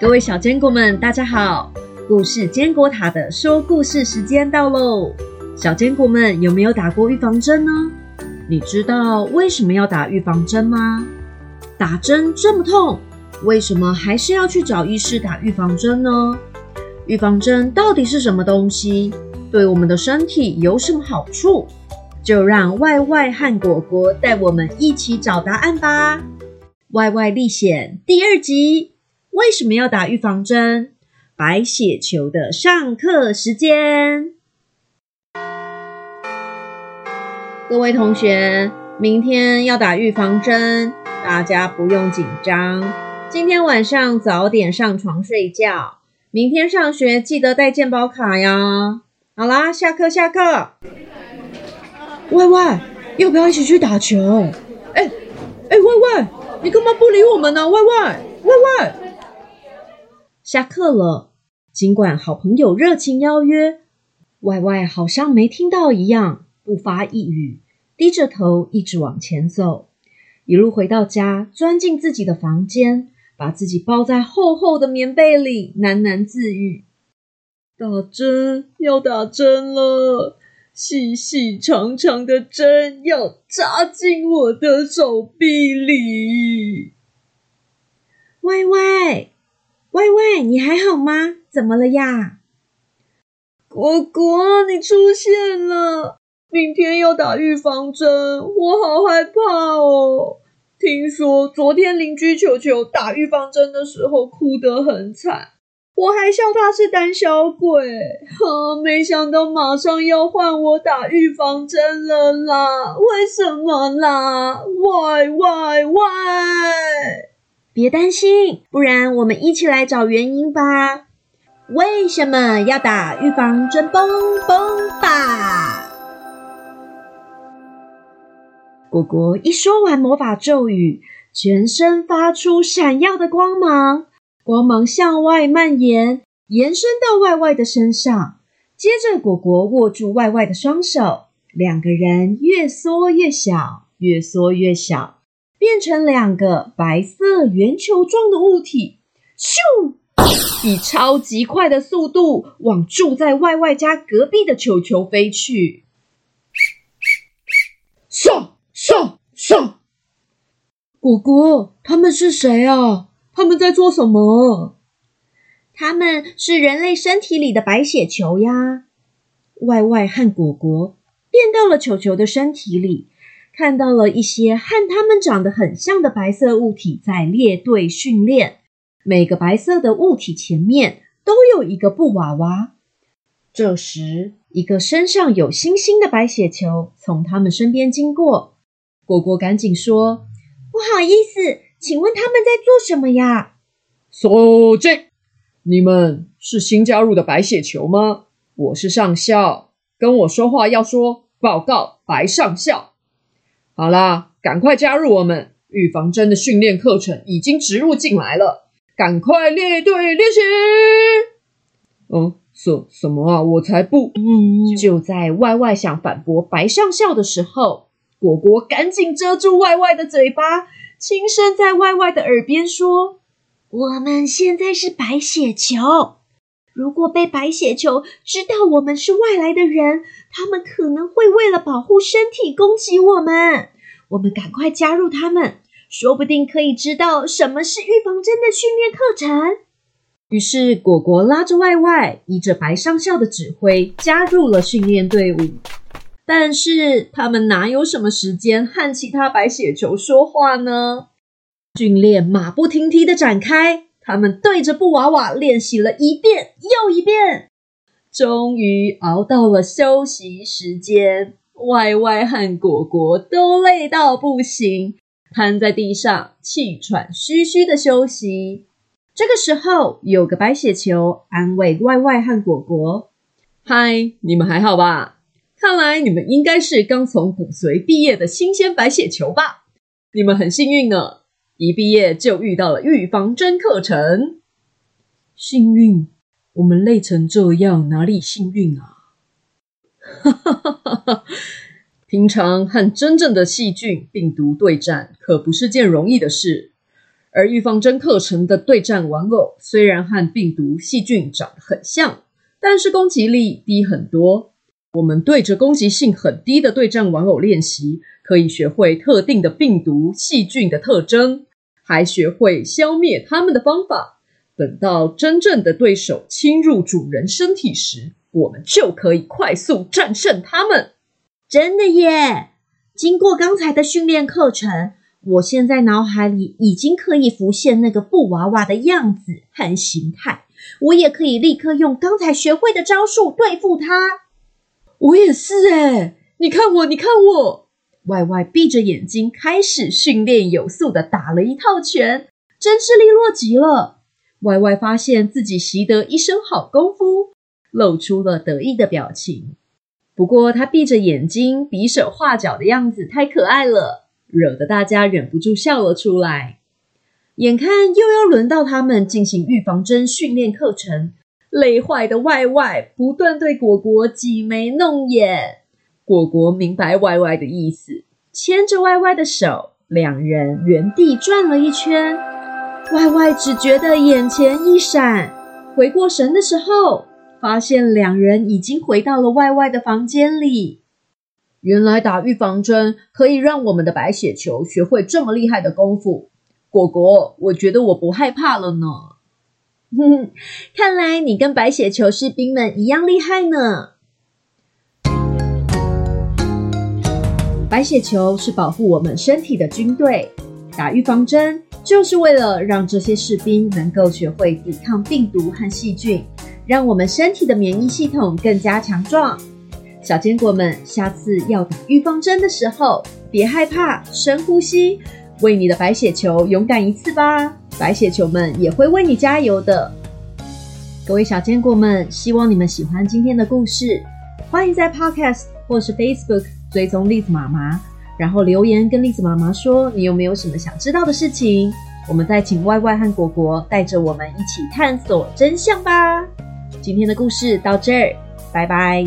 各位小坚果们，大家好！故事坚果塔的说故事时间到喽！小坚果们有没有打过预防针呢？你知道为什么要打预防针吗？打针这么痛，为什么还是要去找医师打预防针呢？预防针到底是什么东西？对我们的身体有什么好处？就让 Y Y 和果果带我们一起找答案吧！Y Y 历险第二集。为什么要打预防针？白血球的上课时间。各位同学，明天要打预防针，大家不用紧张。今天晚上早点上床睡觉，明天上学记得带健保卡呀。好啦，下课下课。喂喂，要不要一起去打球？哎哎，喂喂，你干嘛不理我们呢？喂喂喂喂。下课了，尽管好朋友热情邀约，外外好像没听到一样，不发一语，低着头一直往前走。一路回到家，钻进自己的房间，把自己包在厚厚的棉被里，喃喃自语：“打针要打针了，细细长长的针要扎进我的手臂里。”歪歪。喂喂，你还好吗？怎么了呀？果果，你出现了！明天要打预防针，我好害怕哦。听说昨天邻居球球打预防针的时候哭得很惨，我还笑他是胆小鬼。哈，没想到马上要换我打预防针了啦！为什么啦？喂喂喂！别担心，不然我们一起来找原因吧。为什么要打预防针？嘣嘣吧！果果一说完魔法咒语，全身发出闪耀的光芒，光芒向外蔓延，延伸到外外的身上。接着，果果握住外外的双手，两个人越缩越小，越缩越小。变成两个白色圆球状的物体，咻！以超级快的速度往住在外外家隔壁的球球飞去。唰唰唰！果果，他们是谁啊？他们在做什么？他们是人类身体里的白血球呀。外外和果果变到了球球的身体里。看到了一些和它们长得很像的白色物体在列队训练，每个白色的物体前面都有一个布娃娃。这时，一个身上有星星的白血球从他们身边经过，果果赶紧说：“不好意思，请问他们在做什么呀？”“肃静！你们是新加入的白血球吗？我是上校，跟我说话要说报告，白上校。”好啦，赶快加入我们！预防针的训练课程已经植入进来了，赶快列队练习。嗯，什什么啊？我才不！就在外外想反驳白上校的时候，果果赶紧遮住外外的嘴巴，轻声在外外的耳边说：“我们现在是白血球，如果被白血球知道我们是外来的人。”他们可能会为了保护身体攻击我们，我们赶快加入他们，说不定可以知道什么是预防针的训练课程。于是果果拉着外外，依着白上校的指挥，加入了训练队伍。但是他们哪有什么时间和其他白血球说话呢？训练马不停蹄的展开，他们对着布娃娃练习了一遍又一遍。终于熬到了休息时间，歪歪和果果都累到不行，瘫在地上，气喘吁吁的休息。这个时候，有个白血球安慰歪歪和果果：“嗨，你们还好吧？看来你们应该是刚从骨髓毕业的新鲜白血球吧？你们很幸运呢，一毕业就遇到了预防针课程，幸运。”我们累成这样，哪里幸运啊？哈哈哈哈！平常和真正的细菌、病毒对战，可不是件容易的事。而预防针课程的对战玩偶虽然和病毒、细菌长得很像，但是攻击力低很多。我们对着攻击性很低的对战玩偶练习，可以学会特定的病毒、细菌的特征，还学会消灭它们的方法。等到真正的对手侵入主人身体时，我们就可以快速战胜他们。真的耶！经过刚才的训练课程，我现在脑海里已经可以浮现那个布娃娃的样子 和形态，我也可以立刻用刚才学会的招数对付他。我也是哎，你看我，你看我。歪歪闭着眼睛，开始训练有素的打了一套拳，真是利落极了。歪歪发现自己习得一身好功夫，露出了得意的表情。不过他闭着眼睛比手画脚的样子太可爱了，惹得大家忍不住笑了出来。眼看又要轮到他们进行预防针训练课程。累坏的外外不断对果果挤眉弄眼，果果明白外外的意思，牵着外外的手，两人原地转了一圈。外外只觉得眼前一闪，回过神的时候，发现两人已经回到了外外的房间里。原来打预防针可以让我们的白血球学会这么厉害的功夫，果果，我觉得我不害怕了呢。哼，看来你跟白血球士兵们一样厉害呢。白血球是保护我们身体的军队，打预防针就是为了让这些士兵能够学会抵抗病毒和细菌，让我们身体的免疫系统更加强壮。小坚果们，下次要打预防针的时候，别害怕，深呼吸，为你的白血球勇敢一次吧。白血球们也会为你加油的，各位小坚果们，希望你们喜欢今天的故事。欢迎在 Podcast 或是 Facebook 追踪栗子妈妈，然后留言跟栗子妈妈说你有没有什么想知道的事情，我们再请 Y Y 和果果带着我们一起探索真相吧。今天的故事到这儿，拜拜。